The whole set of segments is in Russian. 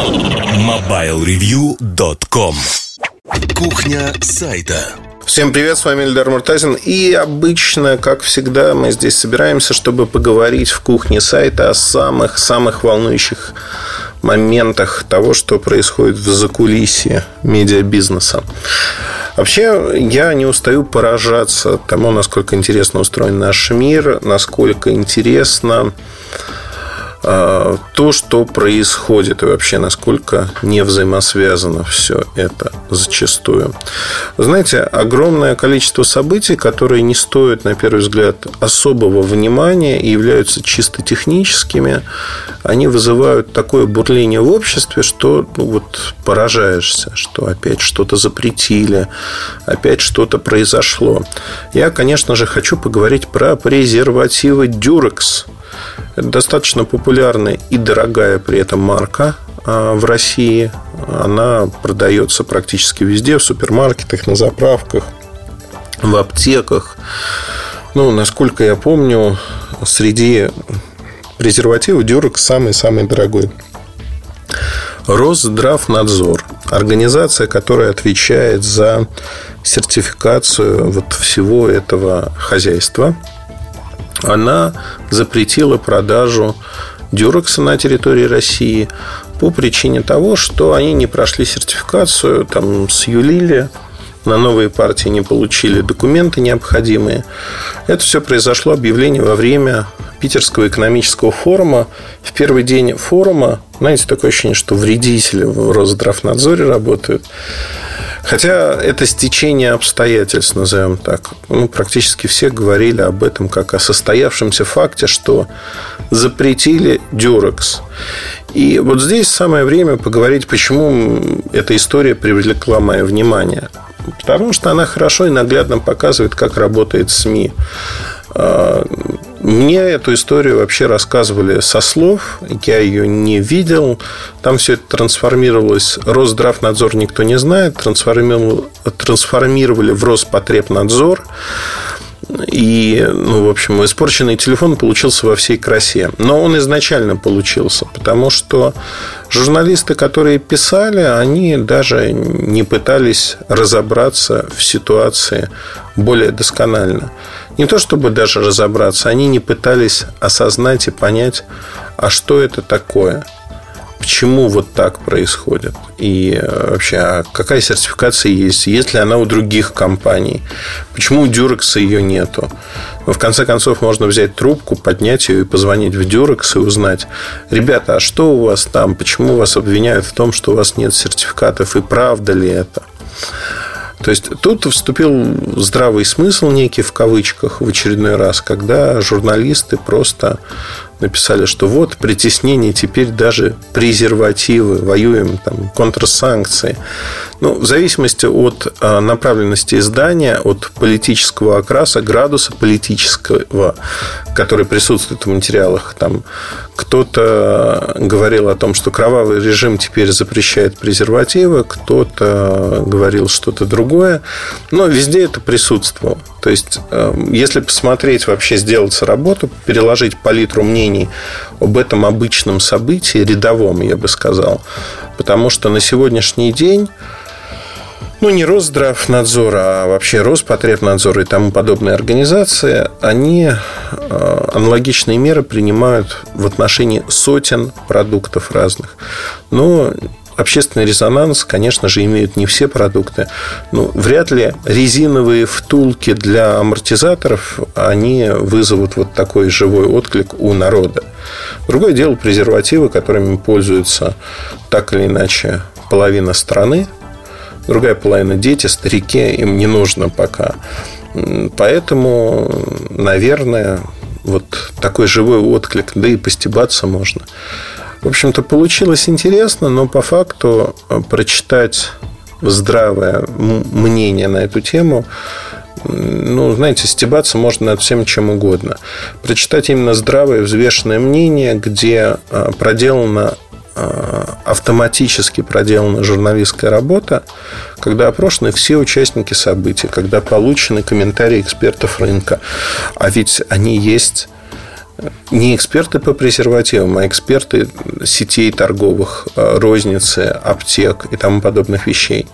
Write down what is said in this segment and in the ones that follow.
MobileReview.com Кухня сайта Всем привет, с вами Эльдар Муртазин. И обычно, как всегда, мы здесь собираемся, чтобы поговорить в кухне сайта о самых-самых волнующих моментах того, что происходит в закулисье медиабизнеса. Вообще, я не устаю поражаться тому, насколько интересно устроен наш мир, насколько интересно то, что происходит и вообще насколько не взаимосвязано все это зачастую. знаете, огромное количество событий, которые не стоят, на первый взгляд, особого внимания и являются чисто техническими, они вызывают такое бурление в обществе, что ну, вот поражаешься, что опять что-то запретили, опять что-то произошло. Я, конечно же, хочу поговорить про презервативы Durex – это достаточно популярная и дорогая при этом марка а, в России. Она продается практически везде, в супермаркетах, на заправках, в аптеках. Ну, насколько я помню, среди презервативов Дюрекс самый-самый дорогой. Росздравнадзор – организация, которая отвечает за сертификацию вот всего этого хозяйства – она запретила продажу дюрекса на территории России по причине того, что они не прошли сертификацию, там сюлили, на новые партии не получили документы необходимые. Это все произошло объявление во время Питерского экономического форума. В первый день форума, знаете, такое ощущение, что вредители в Росздравнадзоре работают. Хотя это стечение обстоятельств, назовем так. Ну, практически все говорили об этом как о состоявшемся факте, что запретили Дюрекс. И вот здесь самое время поговорить, почему эта история привлекла мое внимание. Потому что она хорошо и наглядно показывает, как работает СМИ. Мне эту историю вообще рассказывали со слов, я ее не видел. Там все это трансформировалось. Росздравнадзор никто не знает. Трансформировали в Роспотребнадзор. И, ну, в общем, испорченный телефон получился во всей красе. Но он изначально получился, потому что журналисты, которые писали, они даже не пытались разобраться в ситуации более досконально. Не то чтобы даже разобраться, они не пытались осознать и понять, а что это такое – почему вот так происходит. И э, вообще, а какая сертификация есть? Есть ли она у других компаний? Почему у Durex ее нету? Но в конце концов можно взять трубку, поднять ее и позвонить в Durex и узнать, ребята, а что у вас там? Почему вас обвиняют в том, что у вас нет сертификатов? И правда ли это? То есть тут вступил здравый смысл некий в кавычках в очередной раз, когда журналисты просто написали, что вот притеснение теперь даже презервативы, воюем, там, контрсанкции. Ну, в зависимости от а, направленности издания, от политического окраса, градуса политического, который присутствует в материалах, там кто-то говорил о том, что кровавый режим теперь запрещает презервативы, кто-то говорил что-то другое, но везде это присутствовало. То есть, эм, если посмотреть, вообще сделать работу, переложить палитру мнений об этом обычном событии, рядовом, я бы сказал, потому что на сегодняшний день ну, не Росздравнадзор, а вообще Роспотребнадзор и тому подобные организации, они э, аналогичные меры принимают в отношении сотен продуктов разных. Но общественный резонанс, конечно же, имеют не все продукты. Ну, вряд ли резиновые втулки для амортизаторов, они вызовут вот такой живой отклик у народа. Другое дело презервативы, которыми пользуются так или иначе половина страны, другая половина дети, старики, им не нужно пока. Поэтому, наверное, вот такой живой отклик, да и постебаться можно. В общем-то, получилось интересно, но по факту э, прочитать здравое мнение на эту тему ну, знаете, стебаться можно над всем чем угодно. Прочитать именно здравое, взвешенное мнение, где э, проделана э, автоматически проделана журналистская работа, когда опрошены все участники событий, когда получены комментарии экспертов рынка. А ведь они есть не эксперты по презервативам, а эксперты сетей торговых, э, розницы, аптек и тому подобных вещей.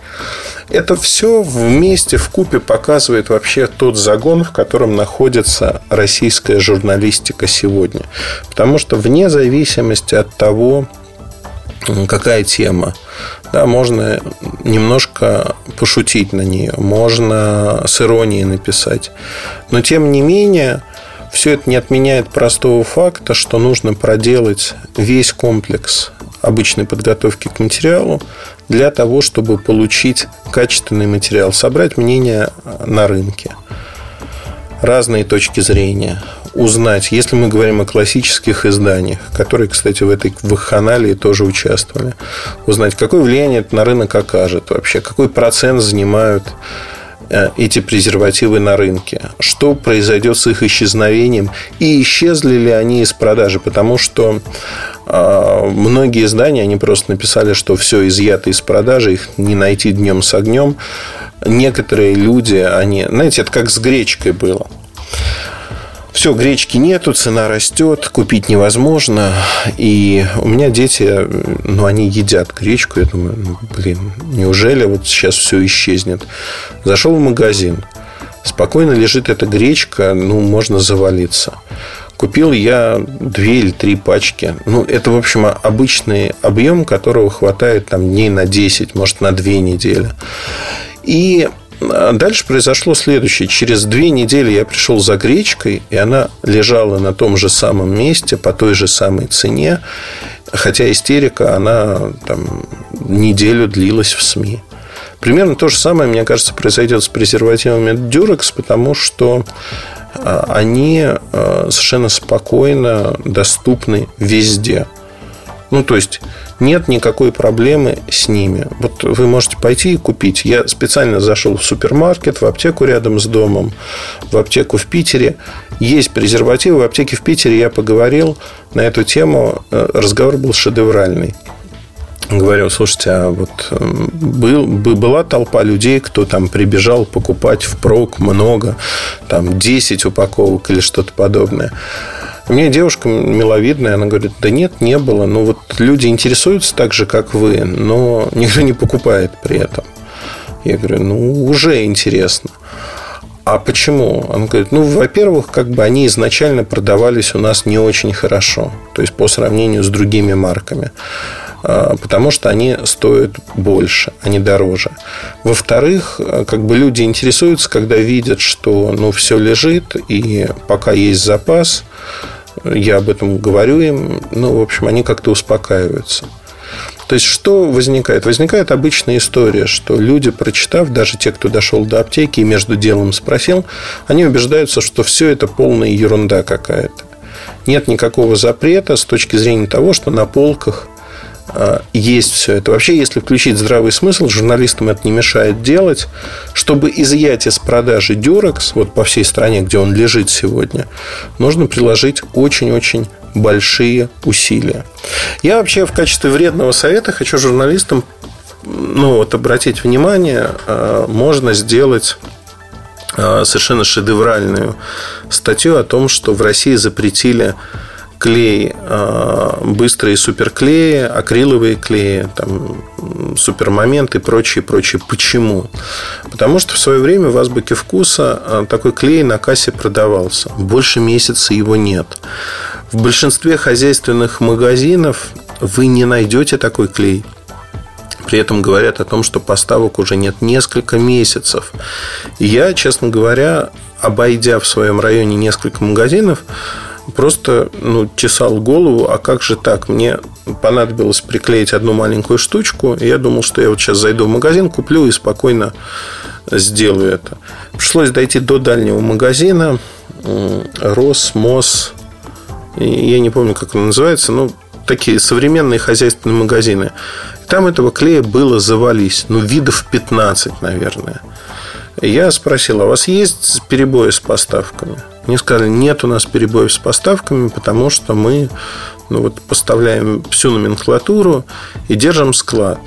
Это все вместе в купе показывает вообще тот загон, в котором находится российская журналистика сегодня. Потому что вне зависимости от того, какая тема, да, можно немножко пошутить на нее, можно с иронией написать. Но тем не менее, все это не отменяет простого факта, что нужно проделать весь комплекс обычной подготовки к материалу для того, чтобы получить качественный материал, собрать мнение на рынке, разные точки зрения, узнать, если мы говорим о классических изданиях, которые, кстати, в этой вахханалии тоже участвовали, узнать, какое влияние это на рынок окажет вообще, какой процент занимают эти презервативы на рынке? Что произойдет с их исчезновением? И исчезли ли они из продажи? Потому что э, многие издания, они просто написали, что все изъято из продажи, их не найти днем с огнем. Некоторые люди, они, знаете, это как с гречкой было все, гречки нету, цена растет, купить невозможно. И у меня дети, ну, они едят гречку. Я думаю, ну, блин, неужели вот сейчас все исчезнет? Зашел в магазин, спокойно лежит эта гречка, ну, можно завалиться. Купил я две или три пачки. Ну, это, в общем, обычный объем, которого хватает там дней на 10, может, на 2 недели. И дальше произошло следующее. Через две недели я пришел за гречкой, и она лежала на том же самом месте, по той же самой цене. Хотя истерика, она там неделю длилась в СМИ. Примерно то же самое, мне кажется, произойдет с презервативами Durex, потому что а, они а, совершенно спокойно доступны везде. Ну, то есть, нет никакой проблемы с ними. Вот вы можете пойти и купить. Я специально зашел в супермаркет, в аптеку рядом с домом, в аптеку в Питере. Есть презервативы. В аптеке в Питере я поговорил на эту тему. Э, разговор был шедевральный. Говорю, слушайте, а вот эм, был, была толпа людей, кто там прибежал покупать впрок много, там 10 упаковок или что-то подобное. У меня девушка миловидная, она говорит, да нет, не было. Ну, вот люди интересуются так же, как вы, но никто не покупает при этом. Я говорю, ну, уже интересно. А почему? Он говорит, ну, во-первых, как бы они изначально продавались у нас не очень хорошо. То есть, по сравнению с другими марками. А, потому что они стоят больше, они дороже. Во-вторых, как бы люди интересуются, когда видят, что ну, все лежит, и пока есть запас, я об этом говорю им, ну, в общем, они как-то успокаиваются. То есть, что возникает? Возникает обычная история, что люди, прочитав, даже те, кто дошел до аптеки и между делом спросил, они убеждаются, что все это полная ерунда какая-то. Нет никакого запрета с точки зрения того, что на полках есть все это. Вообще, если включить здравый смысл, журналистам это не мешает делать, чтобы изъять из продажи Durex, вот по всей стране, где он лежит сегодня, нужно приложить очень-очень большие усилия. Я вообще в качестве вредного совета хочу журналистам ну, вот обратить внимание, а, можно сделать а, совершенно шедевральную статью о том, что в России запретили клей, а, быстрые суперклеи, акриловые клеи, там, супермомент и прочее, прочее. Почему? Потому что в свое время в Азбуке вкуса а, такой клей на кассе продавался. Больше месяца его нет. В большинстве хозяйственных магазинов вы не найдете такой клей. При этом говорят о том, что поставок уже нет несколько месяцев. Я, честно говоря, обойдя в своем районе несколько магазинов, просто ну, чесал голову, а как же так? Мне понадобилось приклеить одну маленькую штучку, и я думал, что я вот сейчас зайду в магазин, куплю и спокойно сделаю это. Пришлось дойти до дальнего магазина, Росмос, я не помню, как он называется, но такие современные хозяйственные магазины. Там этого клея было завались, ну, видов 15, наверное. Я спросил, а у вас есть перебои с поставками? Мне сказали, нет у нас перебоев с поставками, потому что мы ну, вот, поставляем всю номенклатуру и держим склад.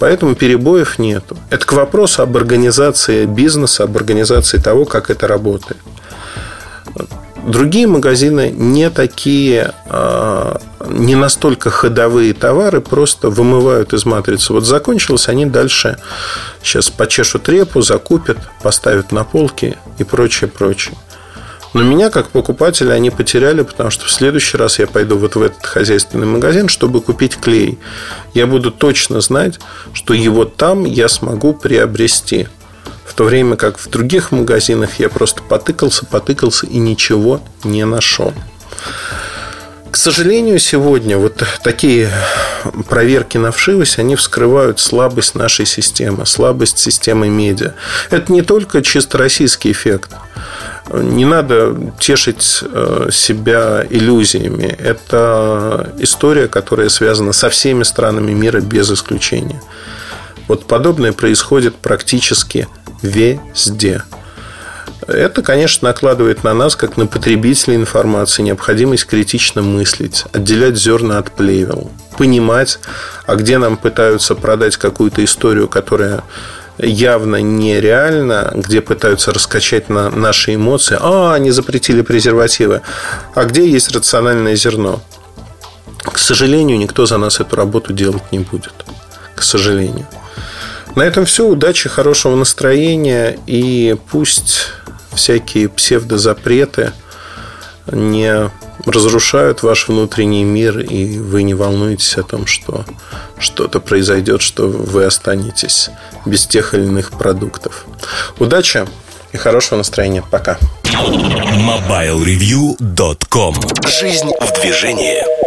Поэтому перебоев нету. Это к вопросу об организации бизнеса, об организации того, как это работает. другие магазины не такие, а, не настолько ходовые товары, просто вымывают из матрицы. Вот закончилось, они дальше сейчас почешут репу, закупят, поставят на полки и прочее, прочее. Но меня, как покупателя, они потеряли, потому что в следующий раз я пойду вот в этот хозяйственный магазин, чтобы купить клей. Я буду точно знать, что его там я смогу приобрести. В то время как в других магазинах я просто потыкался, потыкался и ничего не нашел. Сожалению, сегодня вот такие проверки на вшивость, они вскрывают слабость нашей системы, слабость системы медиа. Это не только чисто российский эффект. Не надо тешить э, себя иллюзиями. Это история, которая связана со всеми странами мира без исключения. Вот подобное происходит практически везде. Это, конечно, накладывает на нас, как на потребителей информации, необходимость критично мыслить, отделять зерна от плевел, понимать, а где нам пытаются продать какую-то историю, которая явно нереально, где пытаются раскачать на наши эмоции. А, они запретили презервативы. А где есть рациональное зерно? К сожалению, никто за нас эту работу делать не будет. К сожалению. На этом все. Удачи, хорошего настроения. И пусть всякие псевдозапреты не разрушают ваш внутренний мир, и вы не волнуетесь о том, что что-то произойдет, что вы останетесь без тех или иных продуктов. Удачи и хорошего настроения. Пока. MobileReview.com Жизнь в движении.